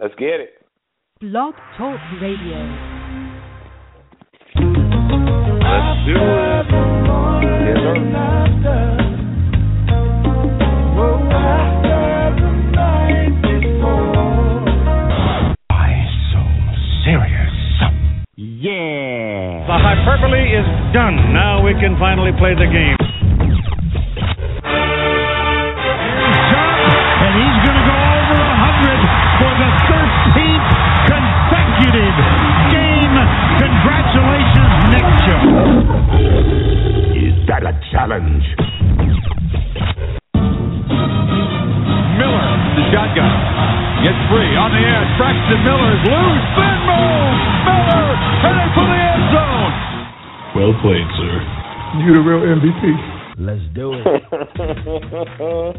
Let's get it. Blog Talk Radio. Let's do it. Yes, Why so serious? Yeah. The hyperbole is done. Now we can finally play the game. A challenge? Miller, the shotgun. Gets free on the edge. Braxton Miller is loose. Spin move. Miller headed for the end zone. Well played, sir. You're the real MVP. Let's do it.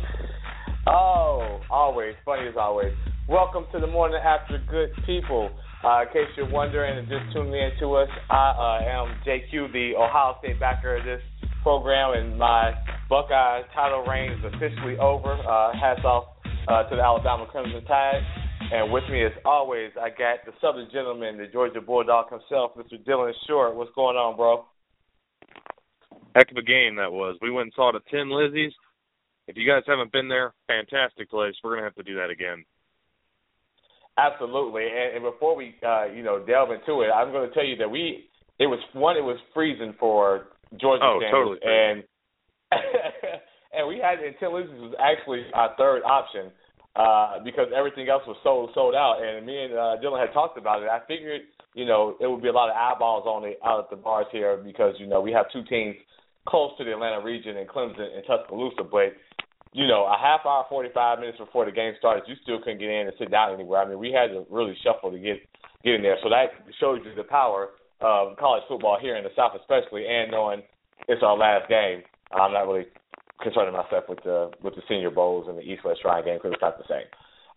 oh, always funny as always. Welcome to the morning after good people. Uh, in case you're wondering and just tuning in to us, I uh, am JQ, the Ohio State backer of this program, and my Buckeye title reign is officially over. Uh, hats off uh, to the Alabama Crimson Tide. And with me, as always, I got the Southern gentleman, the Georgia Bulldog himself, Mr. Dylan Short. What's going on, bro? heck of a game that was. We went and saw at Tin Lizzie's. If you guys haven't been there, fantastic place. We're gonna have to do that again. Absolutely. And, and before we, uh, you know, delve into it, I'm going to tell you that we, it was one, it was freezing for Georgia Oh, fans, totally and and we had until this was actually our third option uh, because everything else was sold sold out. And me and uh, Dylan had talked about it. I figured, you know, it would be a lot of eyeballs on the out at the bars here because you know we have two teams close to the Atlanta region and Clemson and Tuscaloosa, but you know, a half hour, 45 minutes before the game started, you still couldn't get in and sit down anywhere. I mean, we had to really shuffle to get get in there. So that shows you the power of college football here in the South, especially, and knowing it's our last game. I'm not really concerning myself with the with the Senior Bowls and the East West Shrine game because it's not the same.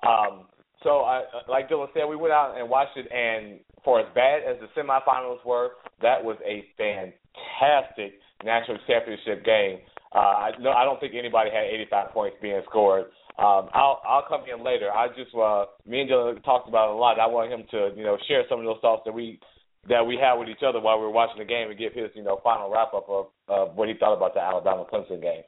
Um, so, I, like Dylan said, we went out and watched it, and for as bad as the semifinals were, that was a fantastic national championship game. Uh, I no, I don't think anybody had 85 points being scored. Um, I'll I'll come in later. I just uh, me and Dylan talked about it a lot. I want him to you know share some of those thoughts that we that we had with each other while we were watching the game and give his you know final wrap up of uh, what he thought about the Alabama Clemson game.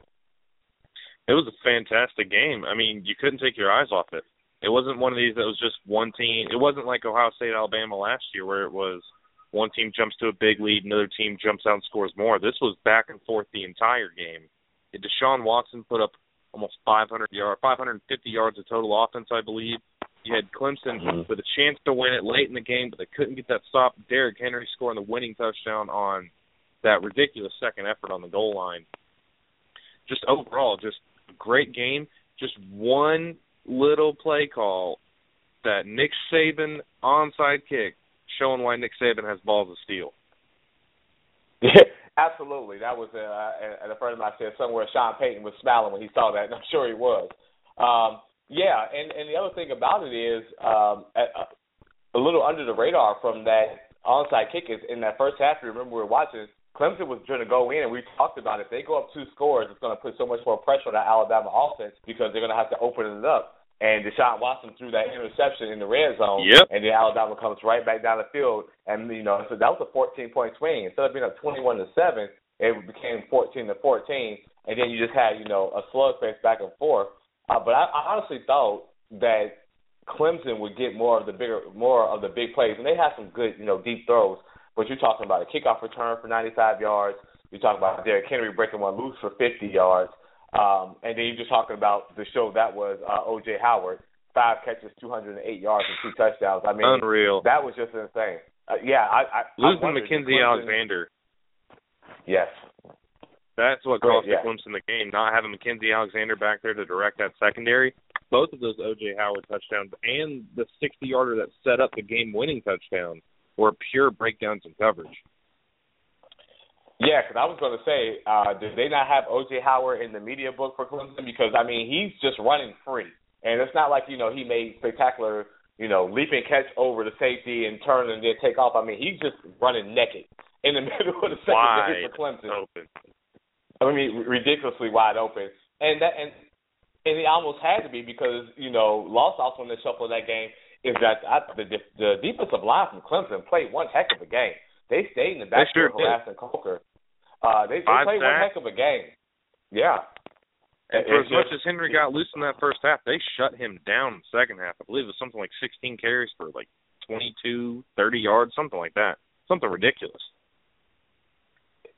It was a fantastic game. I mean, you couldn't take your eyes off it. It wasn't one of these that was just one team. It wasn't like Ohio State Alabama last year where it was one team jumps to a big lead, another team jumps out and scores more. This was back and forth the entire game. Deshaun Watson put up almost 500 yards, 550 yards of total offense, I believe. You had Clemson Mhm. with a chance to win it late in the game, but they couldn't get that stop. Derrick Henry scoring the winning touchdown on that ridiculous second effort on the goal line. Just overall, just a great game. Just one little play call that Nick Saban onside kick, showing why Nick Saban has balls of steel. Yeah, absolutely. That was uh, and a friend of mine said somewhere Sean Payton was smiling when he saw that, and I'm sure he was. Um, yeah, and and the other thing about it is um, a, a little under the radar from that onside kick is in that first half. You remember we were watching. Clemson was going to go in, and we talked about it. If they go up two scores, it's going to put so much more pressure on that Alabama offense because they're going to have to open it up. And Deshaun Watson threw that interception in the red zone, Yep. and then Alabama comes right back down the field, and you know, so that was a 14 point swing. Instead of being a 21 to seven, it became 14 to 14, and then you just had you know a slugfest back and forth. Uh, but I, I honestly thought that Clemson would get more of the bigger, more of the big plays, and they had some good, you know, deep throws. But you're talking about a kickoff return for 95 yards. You're talking about Derrick Henry breaking one loose for 50 yards, um, and then you're just talking about the show that was uh, O.J. Howard, five catches, 208 yards, and two touchdowns. I mean, Unreal. that was just insane. Uh, yeah, I, I I Losing Mackensie Clemson- Alexander, Yes, that's what cost yeah. the Clemson the game. Not having Mackensie Alexander back there to direct that secondary. Both of those O.J. Howard touchdowns and the 60-yarder that set up the game-winning touchdown were pure breakdowns in coverage. Yeah, because I was going to say, uh, did they not have O.J. Howard in the media book for Clemson? Because I mean, he's just running free, and it's not like you know he made spectacular, you know, leap and catch over the safety and turn and then take off. I mean, he's just running naked in the middle of the secondary for Clemson. open. I mean, ridiculously wide open, and that and and it almost had to be because you know lost also in the shuffle of that game is that I, the the defensive line from Clemson played one heck of a game. They stayed in the backfield sure harassing Coker. Uh, they, they played one heck of a game. Yeah. And for as much as Henry got loose in that first half, they shut him down in the second half. I believe it was something like 16 carries for like 22, 30 yards, something like that. Something ridiculous.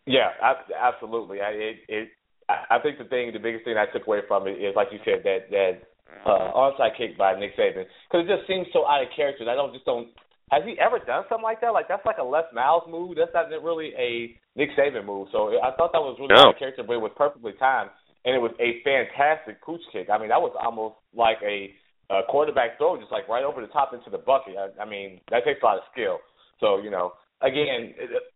Yeah, ab- absolutely. I it, it I I think the thing, the biggest thing I took away from it is, like you said, that that uh, onside kick by Nick Saban because it just seems so out of character. I don't just don't. Has he ever done something like that? Like that's like a Les Miles move. That's not really a Nick Saban move. So I thought that was really No. out of character, but it was perfectly timed, and it was a fantastic pooch kick. I mean, that was almost like a, a quarterback throw, just like right over the top into the bucket. I, I mean, that takes a lot of skill. So you know, again,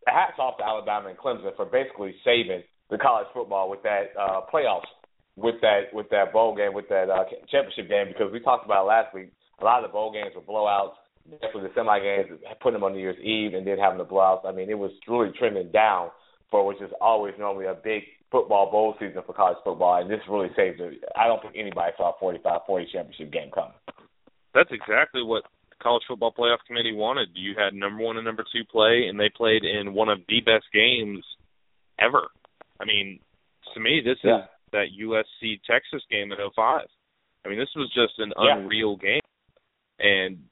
hats off to Alabama and Clemson for basically saving the college football with that uh, playoffs, with that with that bowl game, with that uh, championship game. Because we talked about last week, a lot of the bowl games were blowouts. Definitely the semi games, putting them on New Year's Eve and then having the blowouts. I mean, it was really trending down for which is always normally a big football bowl season for college football, and this really saved it. I don't think anybody saw a 45-40 championship game coming. That's exactly what College Football Playoff Committee wanted. You had number one and number two play, and they played in one of the best games ever. I mean, to me, this Yeah. is that USC Texas game in '05. I mean, this was just an Yeah. unreal game. And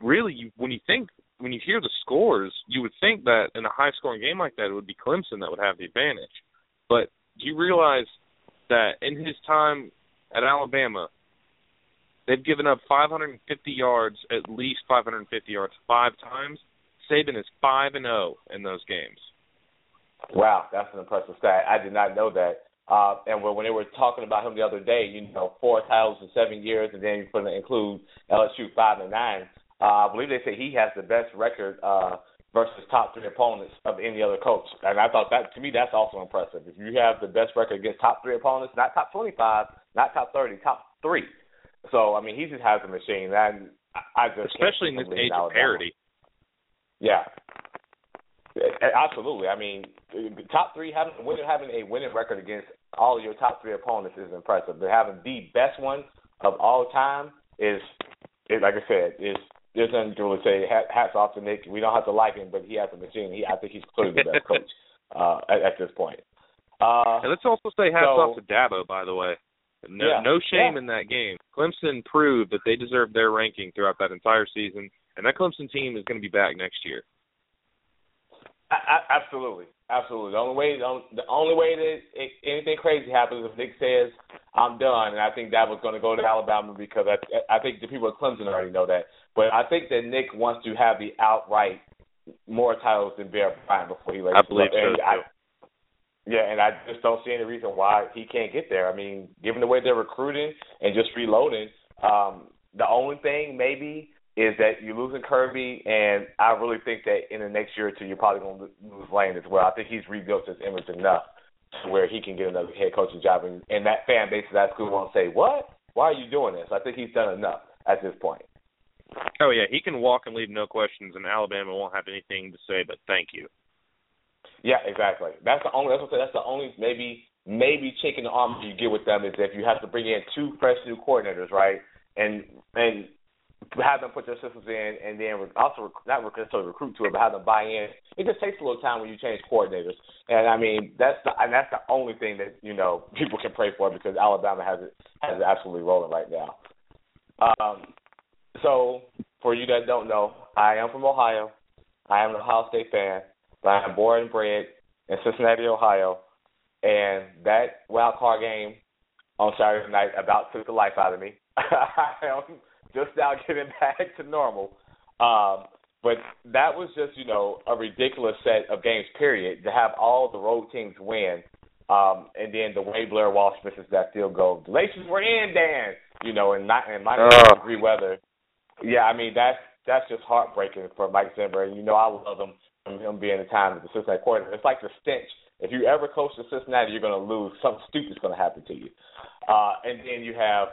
really, you, when you think, when you hear the scores, you would think that in a high-scoring game like that, it would be Clemson that would have the advantage. But do you realize that in his time at Alabama, they've given up 550 yards, at least 550 yards, five times. Saban is five and zero in those games. Wow, that's an impressive stat. I did not know that. Uh, and when, they were talking about him the other day, you know, four titles in seven years, and then going to include LSU five and nine. Uh, I believe they say he has the best record uh, versus top three opponents of any other coach. And I thought that to me that's also impressive. If you have the best record against top three opponents, not top twenty-five, not top thirty, top three. So I mean, he just has a machine. And I, I just Especially in this age of parity. Yeah. Absolutely. I mean, top three having winning having a winning record against all of your top three opponents is impressive. But having the best one of all time is, is like I said, is there's nothing to really say. Hats off to Nick. We don't have to like him, but he has a machine. He, I think he's clearly the best coach uh, at, at this point. Uh, And let's also say hats So- off to Dabo, by the way. No, Yeah, no shame yeah. in that game. Clemson proved that they deserved their ranking throughout that entire season, and that Clemson team is going to be back next year. I, I, absolutely, absolutely. The only way, the only, way that it, anything crazy happens is if Nick says I'm done, and I think that was going to go to Alabama because I, I think the people at Clemson already know that. But I think that Nick wants to have the outright more titles than Bear Bryant before he lets I believe so, and I, too. Yeah, and I just don't see any reason why he can't get there. I mean, given the way they're recruiting and just reloading, um, the only thing maybe is that you're losing Kirby, and I really think that in the next year or two you're probably going to lose Lane as well. I think he's rebuilt his image enough to where he can get another head coaching job, and, and that fan base of that school won't say, "What? Why are you doing this?" I think he's done enough at this point. Oh yeah, he can walk and leave no questions, and Alabama won't have anything to say but thank you. Yeah, exactly. That's the only. That's what I said. That's the only maybe maybe chicken the arm you get with them is if you have to bring in two fresh new coordinators, right? And and have them put their systems in, and then also not necessarily recruit to it, but have them buy in. It just takes a little time when you change coordinators, and I mean that's the and that's the only thing that you know people can pray for because Alabama has it has it absolutely rolling right now. Um, so for you that don't know, I am from Ohio. I am an Ohio State fan, but I am born and bred in Cincinnati, Ohio, and that wild card game on Saturday night about took the life out of me. I am just now getting back to normal. Um, but that was just, you know, a ridiculous set of games, period, to have all the road teams win. Um, and then the way Blair Walsh misses that field goal. The laces were in, Dan, you know, in, not, in minus degree weather. Yeah, I mean, that's that's just heartbreaking for Mike Zimmer. And, you know, I love him from him being the time at the Cincinnati quarterback. It's like the stench. If you ever coach the Cincinnati, you're going to lose. Something stupid's going to happen to you. Uh, and then you have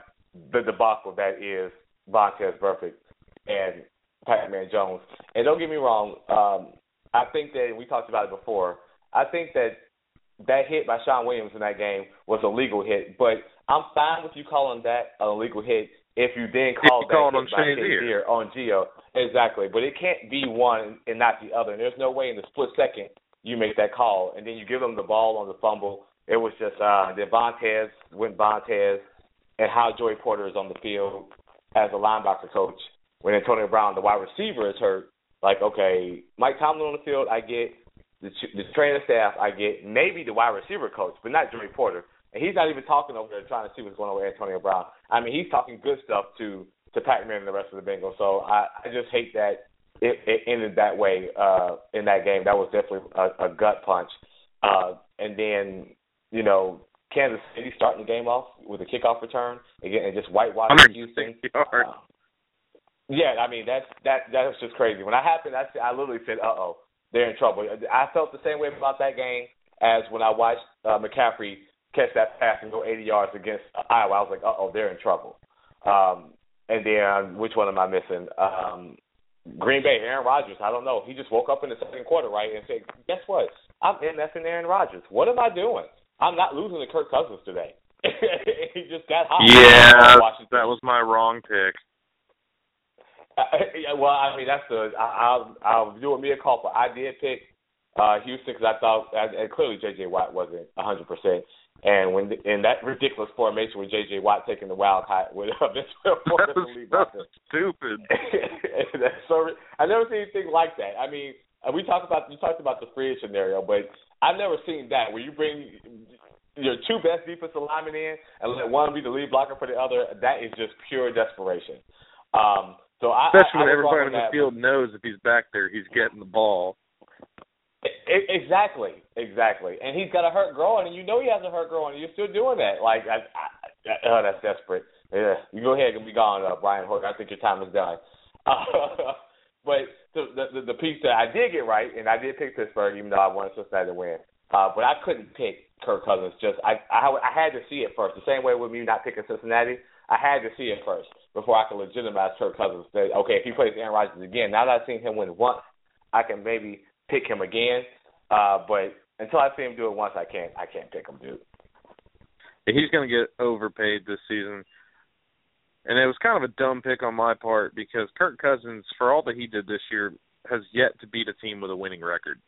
the debacle that is Vontaze Burfict and Pac-Man Jones. And don't get me wrong, um, I think that we talked about it before. I think that that hit by Sean Williams in that game was a legal hit, but I'm fine with you calling that a legal hit if you then call that call it hit on Shazier. On Gio. Exactly. But it can't be one and not the other. And there's no way in the split second you make that call and then you give them the ball on the fumble. It was just uh then Vontaze went Vontaze and how Joey Porter is on the field as a linebacker coach when Antonio Brown, the wide receiver, is hurt. Like, okay, Mike Tomlin on the field, I get the, the training staff, I get maybe the wide receiver coach, but not Joey Porter. And he's not even talking over there trying to see what's going on with Antonio Brown. I mean, he's talking good stuff to to Pac-Man and the rest of the Bengals. So I, I just hate that it, it ended that way uh, in that game. That was definitely a, a gut punch. Uh, and then, you know, Kansas City starting the game off with a kickoff return again and just whitewashing Houston. yards. Uh, yeah, I mean that's that that was just crazy. When that happened, I I literally said, "Uh oh, they're in trouble." I felt the same way about that game as when I watched uh, McCaffrey catch that pass and go 80 yards against Iowa. I was like, "Uh oh, they're in trouble." Um, and then which one am I missing? Um, Green Bay, Aaron Rodgers. I don't know. He just woke up in the second quarter, right, and said, "Guess what? I'm MFing Aaron Rodgers. What am I doing? I'm not losing to Kirk Cousins today." he just got hot. Yeah, that was my wrong pick. Uh, well, I mean that's the I, I'll I'll do a mea culpa. I did pick uh Houston because I thought and and clearly J.J. Watt wasn't a hundred percent. And when in that ridiculous formation with J.J. Watt taking the Wildcat with uh, Vince Wilfork That as the was lead so blocker. stupid. That's so. I never seen anything like that. I mean, uh, we talked about you talked about the free scenario, but I've never seen that where you bring your two best defensive linemen in and let one be the lead blocker for the other. That is just pure desperation. Um, so I, Especially I, I when everybody on the that. field knows if he's back there, he's getting the ball. Exactly, exactly. And he's got a hurt growing, and you know he has a hurt growing, and you're still doing that. Like, I, I, I, oh, that's desperate. Yeah, you go ahead and be gone, uh, Brian Hook. I think your time is done. Uh, but the, the the piece that I did get right, and I did pick Pittsburgh, even though I wanted Cincinnati to win. Uh, but I couldn't pick Kirk Cousins. Just I, I I had to see it first. The same way with me not picking Cincinnati, I had to see it first before I could legitimize Kirk Cousins. That okay, if he plays Aaron Rodgers again, now that I've seen him win once, I can maybe pick him again. Uh, but until I see him do it once, I can't. I can't pick him, dude. He's going to get overpaid this season. And it was kind of a dumb pick on my part because Kirk Cousins, for all that he did this year, has yet to beat a team with a winning record.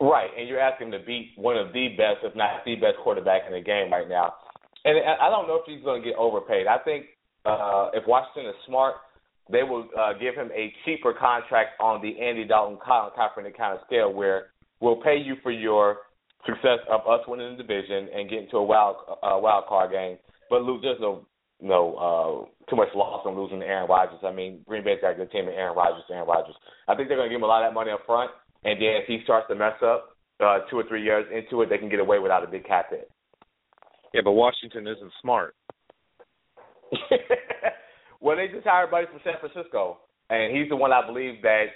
Right, and you're asking to beat one of the best, if not the best quarterback in the game right now. And I don't know if he's going to get overpaid. I think uh, if Washington is smart, they will uh, give him a cheaper contract on the Andy Dalton Colin Kaepernick kind of scale, where we'll pay you for your success of us winning the division and getting to a wild uh, wild card game, but lose. There's no no uh, too much loss on losing to Aaron Rodgers. I mean, Green Bay's got a good team, and Aaron Rodgers, Aaron Rodgers. I think they're going to give him a lot of that money up front, and then if he starts to mess up uh, two or three years into it, they can get away without a big cap hit. Yeah, but Washington isn't smart. well, they just hired buddy from San Francisco, and he's the one I believe that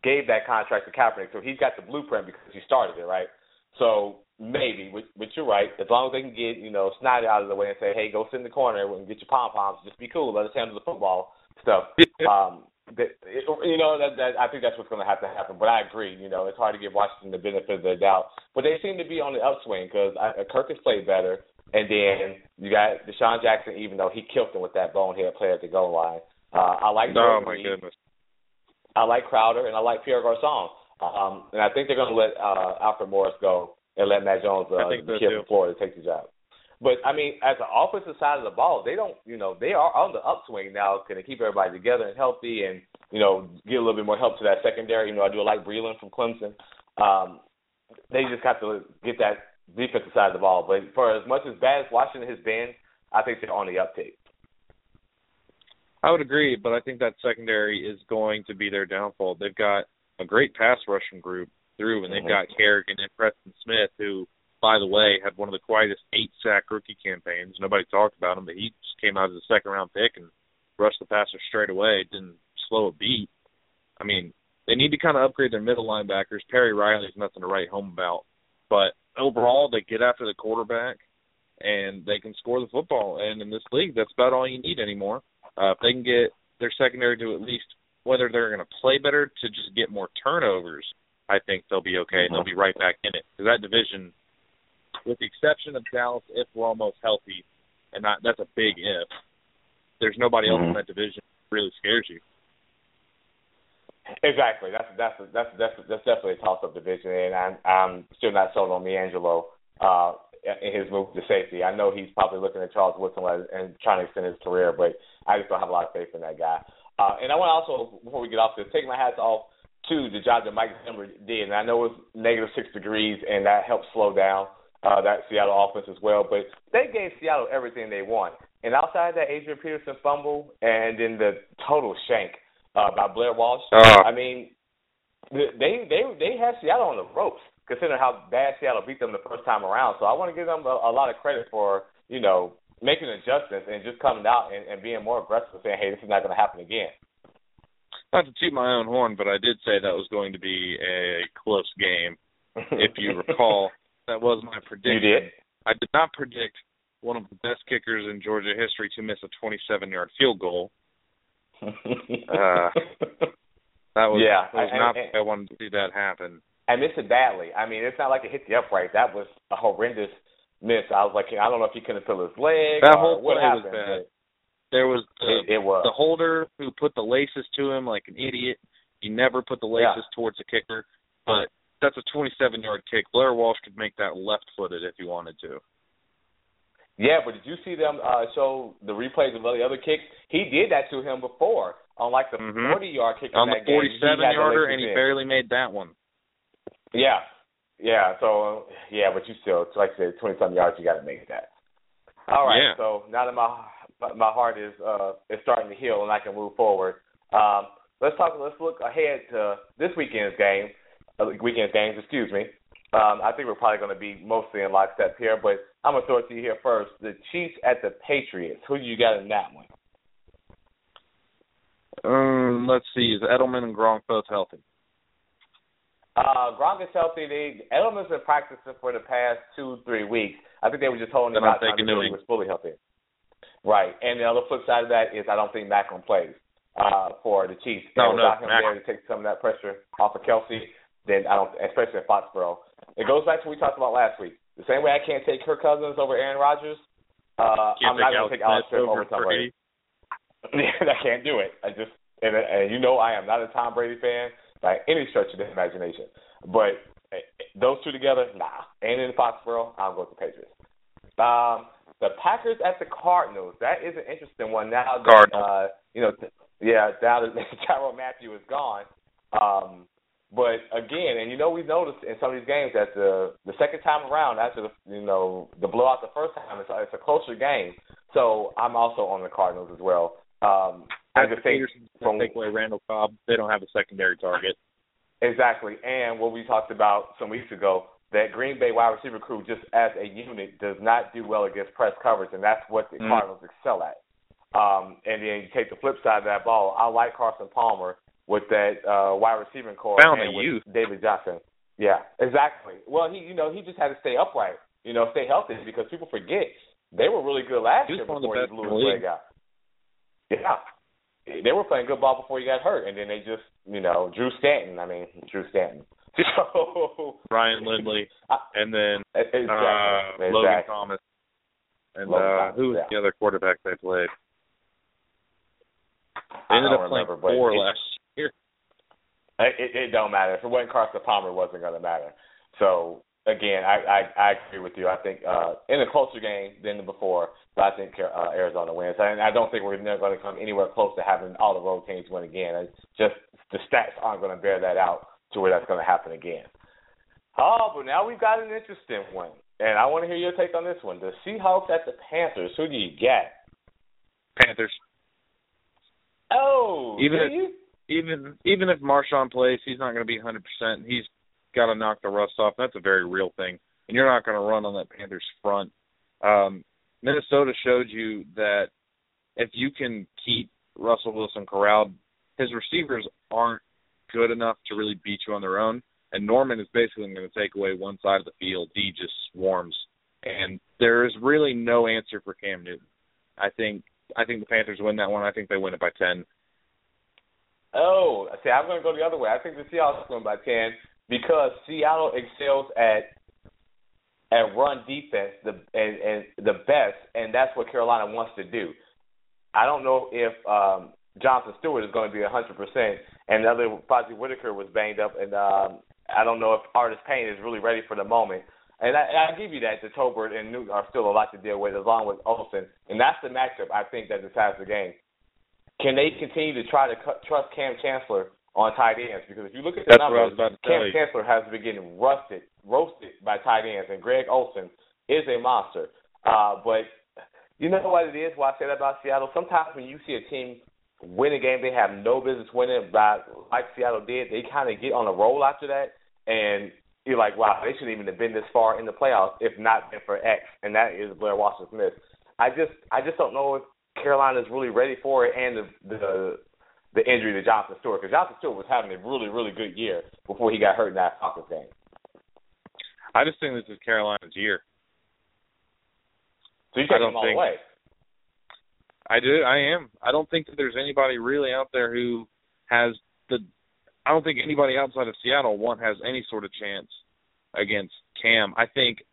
gave that contract to Kaepernick. So he's got the blueprint because he started it, right? So maybe, but, but you're right. As long as they can get you know Snyder out of the way and say, hey, go sit in the corner and get your pom poms, just be cool. Let us handle the football stuff. um, that, it, you know, that, that I think that's what's going to have to happen. But I agree. You know, it's hard to give Washington the benefit of the doubt, but they seem to be on the upswing because Kirk has played better. And then you got DeSean Jackson, even though he killed him with that bonehead play at the goal line. Uh, I like. Oh Jordan my goodness. I like Crowder and I like Pierre Garcon. Um, and I think they're going to let uh, Alfred Morris go and let Matt Jones, uh, I think the so, kid from Florida, take the job. But I mean, as the offensive side of the ball, they don't, you know, they are on the upswing now. Can they keep everybody together and healthy, and you know, get a little bit more help to that secondary? You know, I do like Breeland from Clemson. Um, they just have to get that defensive side of the ball. But for as much as bad as Washington has been, I think they're on the uptick. I would agree, but I think that secondary is going to be their downfall. They've got a great pass rushing group through, and they've Mhm. got Kerrigan and Preston Smith, who, by the way, had one of the quietest eight sack rookie campaigns. Nobody talked about him, but he just came out as a second round pick and rushed the passer straight away. Didn't slow a beat. I mean, they need to kind of upgrade their middle linebackers. Perry Riley's nothing to write home about, but overall, they get after the quarterback and they can score the football. And in this league, that's about all you need anymore. Uh, if they can get their secondary to at least whether they're going to play better to just get more turnovers, I think they'll be okay. and They'll be right back in it because that division, with the exception of Dallas, if Romo's healthy, and that, that's a big if. There's nobody else Mm-hmm. in that division that really scares you. Exactly. That's that's that's that's that's definitely a toss-up division, and I'm I'm still not sold on Miangelo uh, in his move to safety. I know he's probably looking at Charles Woodson and trying to extend his career, but I just don't have a lot of faith in that guy. Uh, and I want to also, before we get off this, take my hats off to the job that Mike Zimmer did. And I know it was negative six degrees, and that helped slow down uh, that Seattle offense as well. But they gave Seattle everything they want. And outside that Adrian Peterson fumble, and then the total shank uh, by Blair Walsh. Oh. I mean, they they they had Seattle on the ropes, considering how bad Seattle beat them the first time around. So I want to give them a, a lot of credit for you know making adjustments and just coming out and, and being more aggressive, saying, "Hey, this is not going to happen again." Not to toot my own horn, but I did say that was going to be a close game. If you recall, that was my prediction. you did. I did not predict one of the best kickers in Georgia history to miss a 27-yard field goal. Uh, That was, Yeah, that was and- not and- I wanted to see that happen. I missed it badly. I mean, it's not like it hit the upright. That was a horrendous miss. I was like, I don't know if he couldn't feel his leg. That whole play was bad. There was the, It, it was. the holder who put the laces to him like an idiot. He never put the laces Yeah. towards the kicker, but that's a 27-yard kick. Blair Walsh could make that left-footed if he wanted to. Yeah, but did you see them uh, show the replays of all the other kicks? He did that to him before on like the Mhm. 40 yard kick On the that game. He had 47-yarder, and he in. barely made that one. Yeah, yeah. So yeah, but you still, like I said, 20 some yards, you got to make that. All right. Yeah. So now that my my heart is uh is starting to heal and I can move forward, um, let's talk. Let's look ahead to this weekend's game. Uh, weekend's games, excuse me. Um, I think we're probably going to be mostly in lockstep here, but I'm gonna throw it to you here first. The Chiefs at the Patriots. Who you got in that one? Um, let's see. Is Edelman and Gronk both healthy? Uh, Gronk is healthy. They Edelman's been practicing for the past two, three weeks. I think they were just holding him out until he was fully healthy. Right, and the other flip side of that is I don't think Maclin plays uh, for the Chiefs. No, and no, without him Mac- there to take some of that pressure off of Kelce, then I don't, especially in Foxborough. It goes back to what we talked about last week. The same way I can't take Kirk Cousins over Aaron Rodgers, uh, I'm not going to take Alex Smith over Tom Brady. Brady. I can't do it. I just and, and you know I am not a Tom Brady fan by any stretch of the imagination. But eh, those two together, nah. And in Foxborough, I'm going to Patriots. Um, the Packers at the Cardinals. That is an interesting one. Now that uh, you know, yeah, now that Tyrann Mathieu is gone. Um, but again, and you know we've noticed in some of these games that the the second time around after the you know the blowout the first time it's a, it's a closer game. So I'm also on the Cardinals as well. Um, I just think from take away Randall Cobb. They don't have a secondary target. exactly, and what we talked about some weeks ago that Green Bay wide receiver crew just as a unit does not do well against press coverage, and that's what the Mm. Cardinals excel at. Um, and then you take the flip side of that ball. I like Carson Palmer with that uh, wide receiving core Found and the with youth. David Johnson. Yeah, exactly. Well, he you know he just had to stay upright, you know, stay healthy because people forget they were really good last year one of the before he blew his leg out. Yeah, they were playing good ball before he got hurt, and then they just you know Drew Stanton. I mean Drew Stanton. So Ryan Lindley, and then exactly, uh, Logan exactly. Thomas, and Logan uh, Thomas, who was yeah. the other quarterback they played? They ended up playing remember, four last year. It, it, it don't matter. If it wasn't Carson Palmer, it wasn't going to matter. So again, I, I I agree with you. I think uh, in a closer game than before, but I think uh, Arizona wins. And I don't think we're never going to come anywhere close to having all the road teams win again. It's just the stats aren't going to bear that out to where that's going to happen again. Oh, but now we've got an interesting one, and I want to hear your take on this one. The Seahawks at the Panthers. Who do you get? Panthers. Oh, Even do you? Even even if Marshawn plays, he's not going to be 100%. He's got to knock the rust off. That's a very real thing, and you're not going to run on that Panthers front. Um, Minnesota showed you that if you can keep Russell Wilson corralled, his receivers aren't good enough to really beat you on their own. And Norman is basically going to take away one side of the field. D just swarms, and there is really no answer for Cam Newton. I think I think the Panthers win that one. I think they win it by ten. Oh, see, I'm going to go the other way. I think the Seahawks win by ten because Seattle excels at and run defense the and, and the best, and that's what Carolina wants to do. I don't know if um, Jonathan Stewart is going to be hundred percent, and the other Fozzy Whittaker was banged up, and um, I don't know if Artis Payne is really ready for the moment. And I, I give you that. The Tolbert and Newton are still a lot to deal with, along with Olsen, and that's the matchup I think that decides the game. Can they continue to try to cut, trust Kam Chancellor on tight ends? Because if you look at the That's numbers, what I was about to Kam tell you. Chancellor has been getting rusted, roasted by tight ends, and Greg Olsen is a monster. Uh, but you know what it is? Why I say that about Seattle? Sometimes when you see a team win a game they have no business winning, by like Seattle did, they kind of get on a roll after that, and you're like, wow, they shouldn't even have been this far in the playoffs if not been for X, and that is Blair Washington Smith. I just, I just don't know if Carolina is really ready for it, and the the the injury to Jonathan Stewart because Jonathan Stewart was having a really, really good year before he got hurt in that Falcons game. I just think this is Carolina's year. So you take don't all think- the way. I do. I am. I don't think that there's anybody really out there who has the. I don't think anybody outside of Seattle one has any sort of chance against Cam. I think.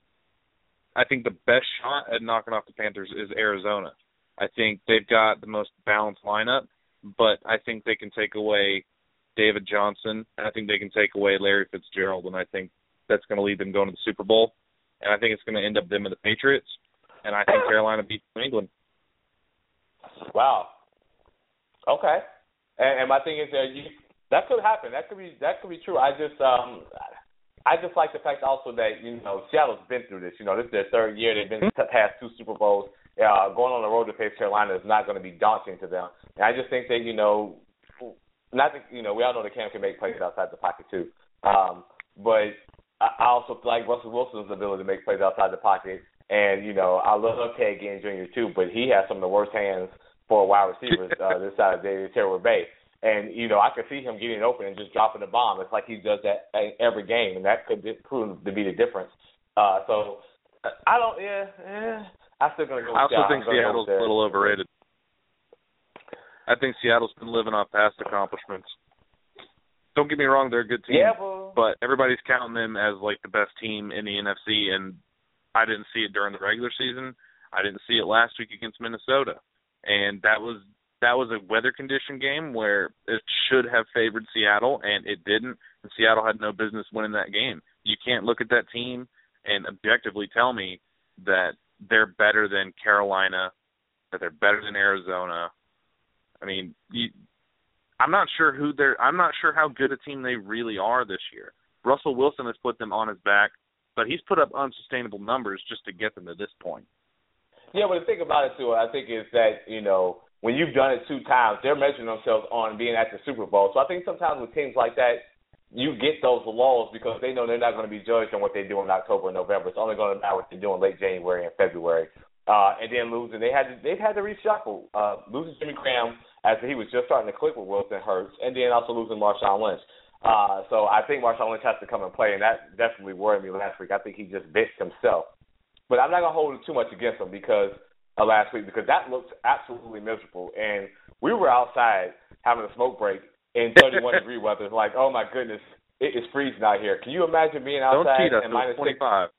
I think the best shot at knocking off the Panthers is Arizona. I think they've got the most balanced lineup, but I think they can take away David Johnson, and I think they can take away Larry Fitzgerald, and I think that's going to lead them going to the Super Bowl, and I think it's going to end up them and the Patriots, and I think Carolina beats New England. Wow. Okay. And, and my thing is that you, that could happen. That could be that could be true. I just um I just like the fact also that you know Seattle's been through this. You know, this is their third year. They've been past two Super Bowls. Uh, going on the road to face Carolina is not going to be daunting to them. And I just think that you know, not that, you know, we all know that Cam can make plays outside the pocket too. Um, but I also like Russell Wilson's ability to make plays outside the pocket. And you know, I love Ted Ginn Jr. too, but he has some of the worst hands for wide receivers uh, this side of the Terror Bay. And you know, I could see him getting open and just dropping the bomb. It's like he does that every game, and that could prove to be the difference. Uh, so uh, I don't. Yeah, eh, I'm still gonna go. I also think I'm gonna go Seattle's a little overrated. I think Seattle's been living off past accomplishments. Don't get me wrong, they're a good team, Yeah, well, but everybody's counting them as like the best team in the NFC, and I didn't see it during the regular season. I didn't see it last week against Minnesota, and that was that was a weather condition game where it should have favored Seattle, and it didn't. And Seattle had no business winning that game. You can't look at that team and objectively tell me that they're better than Carolina, that they're better than Arizona. I mean, you, I'm not sure who they're. I'm not sure how good a team they really are this year. Russell Wilson has put them on his back, but he's put up unsustainable numbers just to get them to this point. Yeah, but the thing about it too, I think, is that you know when you've done it two times, they're measuring themselves on being at the Super Bowl. So I think sometimes with teams like that, you get those lulls because they know they're not going to be judged on what they do in October and November. It's only going to matter what they do in late January and February. Uh, and then losing, they had to they've had to reshuffle. Uh, losing Jimmy Graham after he was just starting to click with Wilson hurts, and then also losing Marshawn Lynch. Uh, so I think Marshawn Lynch has to come and play, and that definitely worried me last week. I think he just bitched himself. But I'm not gonna hold it too much against him because of last week because that looked absolutely miserable. And we were outside having a smoke break in 31 degree weather. Like, oh my goodness, it is freezing out here. Can you imagine being Don't outside cheat us. and minus six? 25.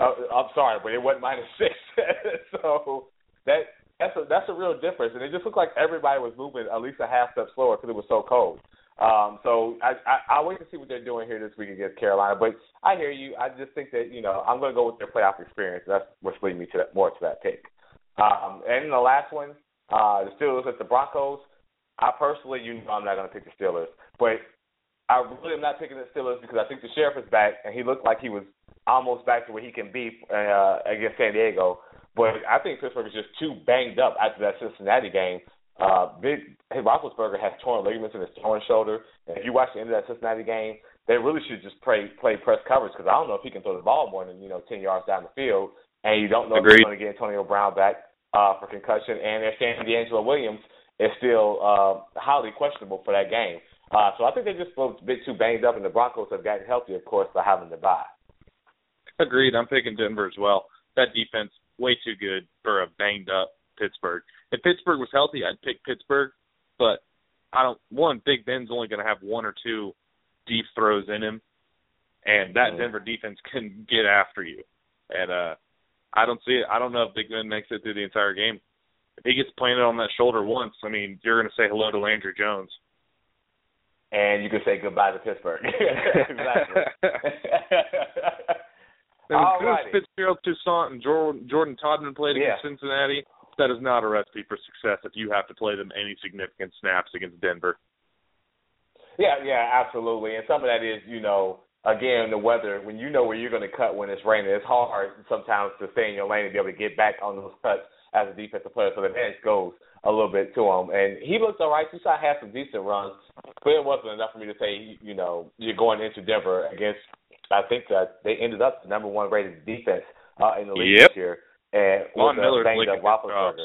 Uh, I'm sorry, but it wasn't minus six. so that that's a that's a real difference. And it just looked like everybody was moving at least a half step slower because it was so cold. Um, so I, I I'll wait to see what they're doing here this week against Carolina. But I hear you. I just think that you know I'm going to go with their playoff experience. That's what's leading me to that, more to that pick. Um, and the last one, uh, the Steelers at the Broncos. I personally, you know, I'm not going to pick the Steelers, but I really am not picking the Steelers because I think the sheriff is back, and he looked like he was almost back to where he can be uh, against San Diego. But I think Pittsburgh is just too banged up after that Cincinnati game. Uh, big hey, Roethlisberger has torn ligaments in his torn shoulder, and if you watch the end of that Cincinnati game, they really should just play play press coverage because I don't know if he can throw the ball more than you know ten yards down the field, and you don't know if you're going to get Antonio Brown back uh, for concussion, and if San D'Angelo Williams is still uh, highly questionable for that game. Uh, so I think they're just a bit too banged up, and the Broncos have gotten healthy, of course, by having to bye. Agreed. I'm picking Denver as well. That defense way too good for a banged up Pittsburgh. If Pittsburgh was healthy, I'd pick Pittsburgh, but I don't. One, Big Ben's only going to have one or two deep throws in him, and that Mhm. Denver defense can get after you. and uh, I don't see it. I don't know if Big Ben makes it through the entire game. If he gets planted on that shoulder once, I mean, you're going to say hello to Landry Jones. And you can say goodbye to Pittsburgh. exactly. All right. Fitzgerald Toussaint and Jordan, Jordan Todman played against Yeah. Cincinnati. That is not a recipe for success if you have to play them any significant snaps against Denver. Yeah, yeah, absolutely. And some of that is, you know, again, the weather. When you know where you're going to cut when it's raining, it's hard sometimes to stay in your lane and be able to get back on those cuts as a defensive player. So the advantage goes a little bit to him. And he looked all right. Toussaint had some decent runs, but it wasn't enough for me to say, you know, you're going into Denver against. I think that they ended up the number one rated defense uh, in the league Yep. this year. And Von Miller's banged up Roethlisberger.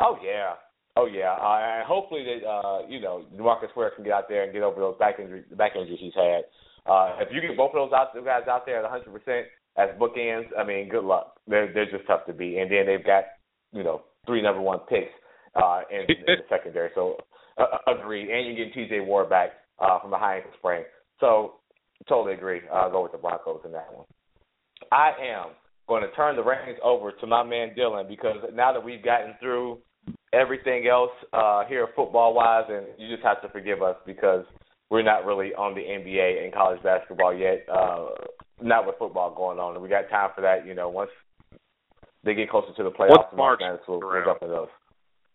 Oh yeah, oh yeah, uh, and hopefully that uh, you know Demarcus Ware can get out there and get over those back injury, back injuries he's had. Uh, if you get both of those out, those guys out there at 100 percent as bookends, I mean, good luck. They're they're just tough to beat, and then they've got you know three number one picks uh, in, in the secondary. So uh, agreed, and you get T.J. Ward back uh, from the high ankle sprain. So totally agree. I'll go with the Broncos in that one. I am going to turn the reins over to my man Dylan because now that we've gotten through everything else uh, here football wise, and you just have to forgive us because we're not really on the NBA and college basketball yet. Uh, not with football going on, and we got time for that. You know, once they get closer to the playoffs, Once March Madness, we'll around. jump into those.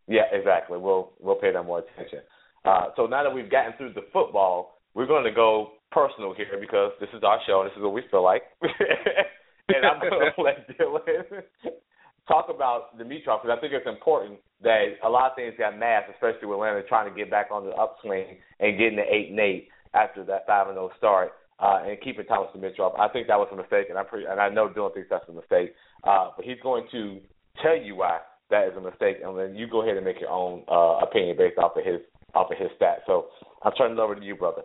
Yeah, exactly. We'll we'll pay them more attention. Uh, so now that we've gotten through the football, we're going to go personal here because this is our show and this is what we feel like. and I'm going to let Dylan talk about Dimitroff because I think it's important that a lot of things got masked, especially with Atlanta trying to get back on the upswing and getting the eight and eight after that five and zero start. Uh, and keeping Thomas Dimitroff, I think that was a mistake, and pretty, and I know Dylan thinks that's a mistake. Uh, but he's going to tell you why that is a mistake, and then you go ahead and make your own uh, opinion based off of his off of his stats. So I'm turning it over to you, brother.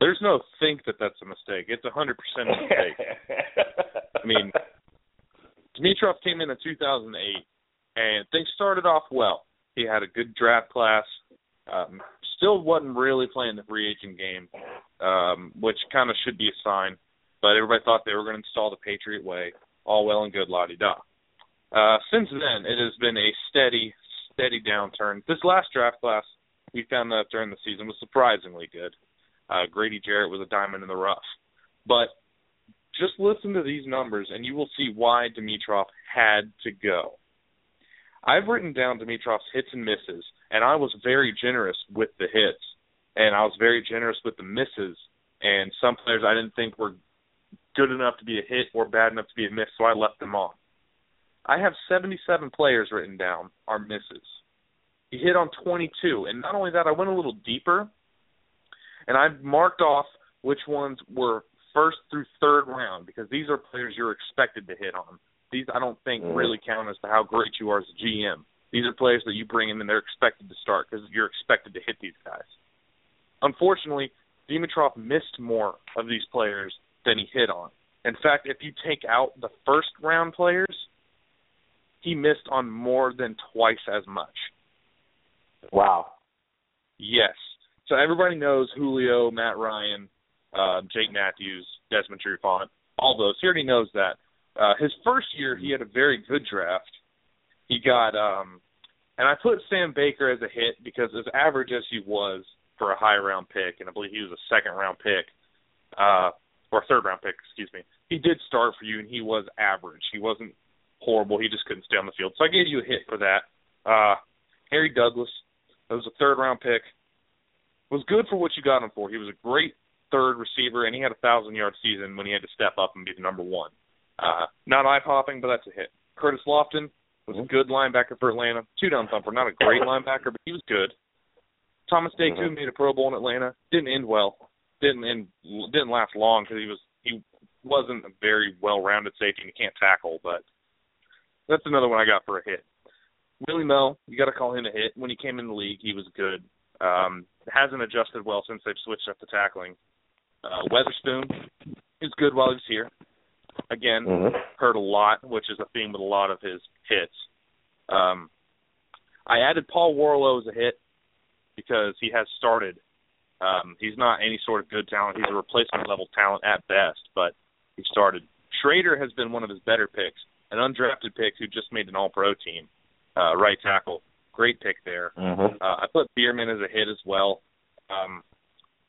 There's no think that that's a mistake. It's hundred percent a mistake. I mean, Dimitroff came in in 2008, and things started off well. He had a good draft class. Um, still wasn't really playing the free agent game, um, which kind of should be a sign. But everybody thought they were going to install the Patriot way. All well and good, la di da. Uh, since then, it has been a steady, steady downturn. This last draft class, we found out during the season, was surprisingly good. Uh, Grady Jarrett was a diamond in the rough. But just listen to these numbers and you will see why Dimitroff had to go. I've written down Dimitroff's hits and misses, and I was very generous with the hits, and I was very generous with the misses. And some players I didn't think were good enough to be a hit or bad enough to be a miss, so I left them on. I have 77 players written down are misses. He hit on 22, and not only that, I went a little deeper, and I marked off which ones were first through third round because these are players you're expected to hit on. These I don't think Mhm. really count as to how great you are as a GM. These are players that you bring in and they're expected to start because you're expected to hit these guys. Unfortunately, Dimitroff missed more of these players than he hit on. In fact, if you take out the first round players, he missed on more than twice as much. Wow. Yes. So everybody knows Julio, Matt Ryan, uh, Jake Matthews, Desmond Trufant, all those. He already knows that. Uh, his first year, he had a very good draft. He got, um, and I put Sam Baker as a hit because as average as he was for a high round pick, and I believe he was a second round pick, uh, or third round pick, excuse me. He did start for you, and he was average. He wasn't horrible. He just couldn't stay on the field. So I gave you a hit for that. Uh, Harry Douglas, that was a third round pick. Was good for what you got him for. He was a great third receiver, and he had a thousand yard season when he had to step up and be the number one. Uh, not eye popping, but that's a hit. Curtis Lofton was a good linebacker for Atlanta. Two down thumper, not a great linebacker, but he was good. Thomas DeCoud Mhm. made a Pro Bowl in Atlanta. Didn't end well. Didn't end. Didn't last long because he was he wasn't a very well rounded safety and he can't tackle. But that's another one I got for a hit. Willie Mel, you got to call him a hit. When he came in the league, he was good. Um, hasn't adjusted well since they've switched up the tackling. Uh, Weatherspoon is good while he was here. Again, Mhm. hurt a lot, which is a theme with a lot of his hits. Um, I added Paul Worrilow as a hit because he has started. Um, he's not any sort of good talent. He's a replacement level talent at best, but he started Schraeder has been one of his better picks, an undrafted pick who just made an All-Pro team, uh, right tackle. Great pick there. Mm-hmm. Uh, I put Biermann as a hit as well, um,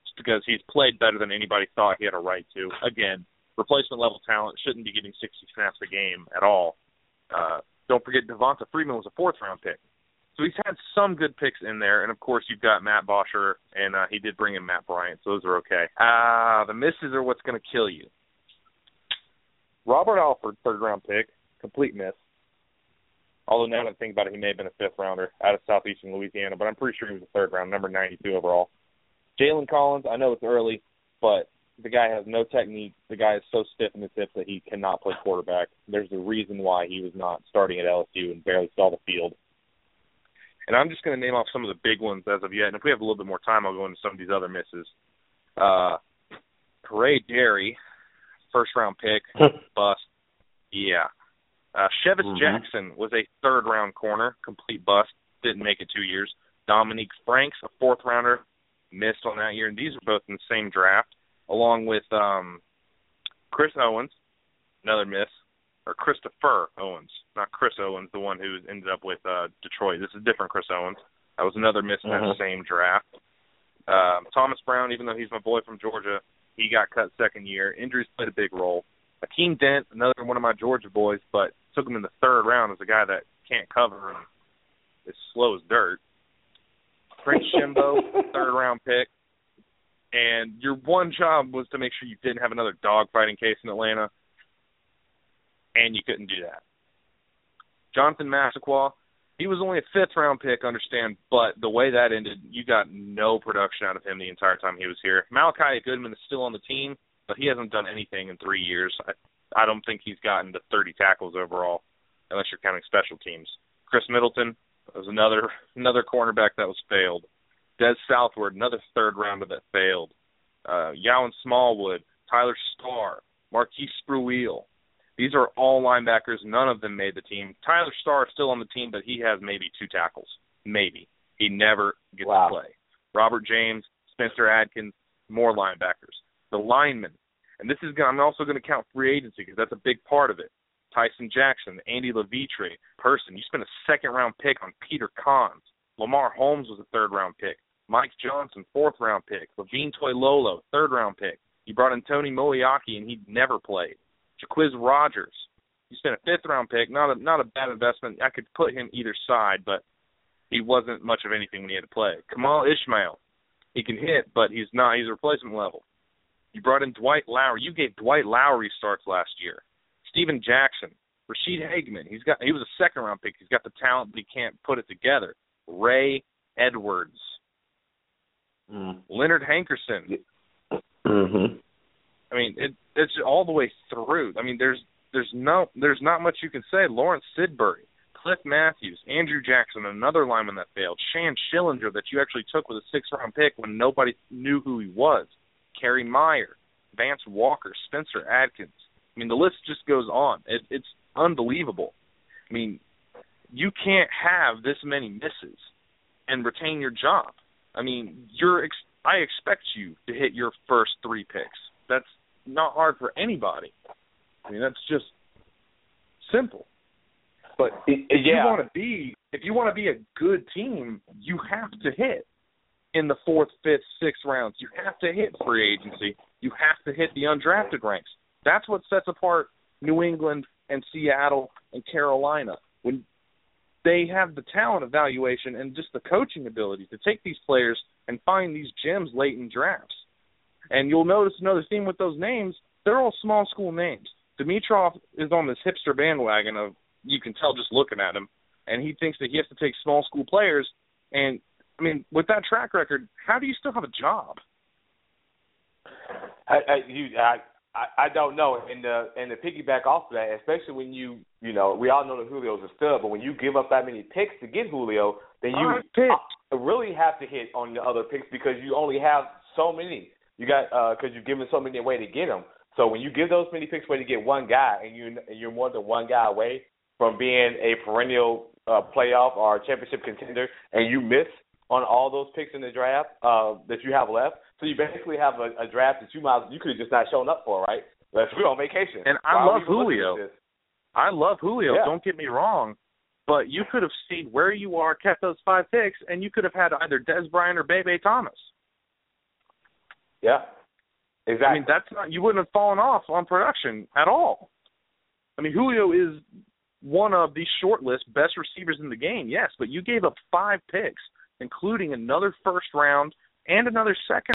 just because he's played better than anybody thought he had a right to. Again, replacement level talent shouldn't be getting 60 snaps a game at all. Uh, don't forget Devonta Freeman was a fourth round pick. So he's had some good picks in there, and of course you've got Matt Bosher, and uh, he did bring in Matt Bryant, so those are okay. Ah, uh, the misses are what's going to kill you. Robert Alford, third round pick, complete miss. Although now that I think about it, he may have been a fifth rounder out of southeastern Louisiana, but I'm pretty sure he was a third round, number 92 overall. Jalen Collins, I know it's early, but the guy has no technique. The guy is so stiff in his hips that he cannot play quarterback. There's a reason why he was not starting at LSU and barely saw the field. And I'm just going to name off some of the big ones as of yet. And if we have a little bit more time, I'll go into some of these other misses. Uh, Peria Jerry, first round pick, bust. Yeah. Uh, Chevis Mhm. Jackson was a third round corner, complete bust. Didn't make it two years. Dominique Franks, a fourth rounder, missed on that year. And these are both in the same draft, along with um, Chris Owens, another miss, or Christopher Owens, not Chris Owens, the one who ended up with uh, Detroit. This is different Chris Owens. That was another miss in that Mhm. same draft. Um, Thomas Brown, even though he's my boy from Georgia, he got cut second year. Injuries played a big role. Akeem Dent, another one of my Georgia boys, but took him in the third round as a guy that can't cover and is slow as dirt. Prince Shembo, third round pick. And your one job was to make sure you didn't have another dogfighting case in Atlanta, and you couldn't do that. Jonathan Massaquoi, he was only a fifth round pick, understand, but the way that ended, you got no production out of him the entire time he was here. Malliciah Goodman is still on the team, but he hasn't done anything in three years. I, I don't think he's gotten to 30 tackles overall, unless you're counting special teams. Chris Middleton was another another cornerback that was failed. Des Southward, another third rounder that failed. Uh, Yawin Smallwood, Tyler Starr, Marquis Spruill. These are all linebackers. None of them made the team. Tyler Starr is still on the team, but he has maybe two tackles. Maybe. He never gets Wow. to play. Robert James, Spencer Adkins, more linebackers. The linemen, and this is gonna, I'm also going to count free agency because that's a big part of it. Tyson Jackson, Andy Levitre, person. You spent a second round pick on Peter Konz. Lamar Holmes was a third round pick. Mike Johnson, fourth round pick. Levine Toilolo, third round pick. You brought in Tony Moeaki and he never played. Jacquizz Rodgers. You spent a fifth round pick, not a not a bad investment. I could put him either side, but he wasn't much of anything when he had to play. Kemal Ishmael. He can hit, but he's not he's replacement level. You brought in Dwight Lowery. You gave Dwight Lowery starts last year. Steven Jackson, Ra'Shede Hageman. He's got he was a second round pick. He's got the talent, but he can't put it together. Ray Edwards, Mm. Leonard Hankerson. Mm-hmm. I mean, it it's all the way through. I mean, there's there's no there's not much you can say. Lawrence Sidbury, Cliff Matthews, Andrew Jackson, another lineman that failed, Shann Schillinger that you actually took with a six round pick when nobody knew who he was, Kerry Meier, Vance Walker, Spencer Adkins. I mean, the list just goes on. It, it's unbelievable. I mean, you can't have this many misses and retain your job. I mean, you're ex- I expect you to hit your first three picks. That's not hard for anybody. I mean, that's just simple. But if you want to be if you want to be a good team, you have to hit in the fourth, fifth, sixth rounds. You have to hit free agency. You have to hit the undrafted ranks. That's what sets apart New England and Seattle and Carolina. When they have the talent evaluation and just the coaching ability to take these players and find these gems late in drafts. And you'll notice another theme with those names, they're all small school names. Dimitroff is on this hipster bandwagon of you can tell just looking at him, and he thinks that he has to take small school players. And I mean, with that track record, how do you still have a job? I, I you I I I don't know, and the and to piggyback off of that, especially when you you know we all know that Julio's a stud, but when you give up that many picks to get Julio, then you uh, really have to hit on the other picks because you only have so many. You got because you've given so many away to get them. So when you give those many picks away to get one guy, and you and you're more than one guy away from being a perennial uh, playoff or championship contender, and you miss on all those picks in the draft uh, that you have left. So you basically have a, a draft that you might you could have just not shown up for, right? Let's we're on vacation. And I Why love we even looking Julio. I love Julio. Yeah. Don't get me wrong, but you could have stayed where you are, kept those five picks, and you could have had either Dez Bryant or Bebe Thomas. Yeah. Exactly. I mean, that's not you wouldn't have fallen off on production at all. I mean, Julio is one of the shortlist best receivers in the game, yes, but you gave up five picks, including another first round and another second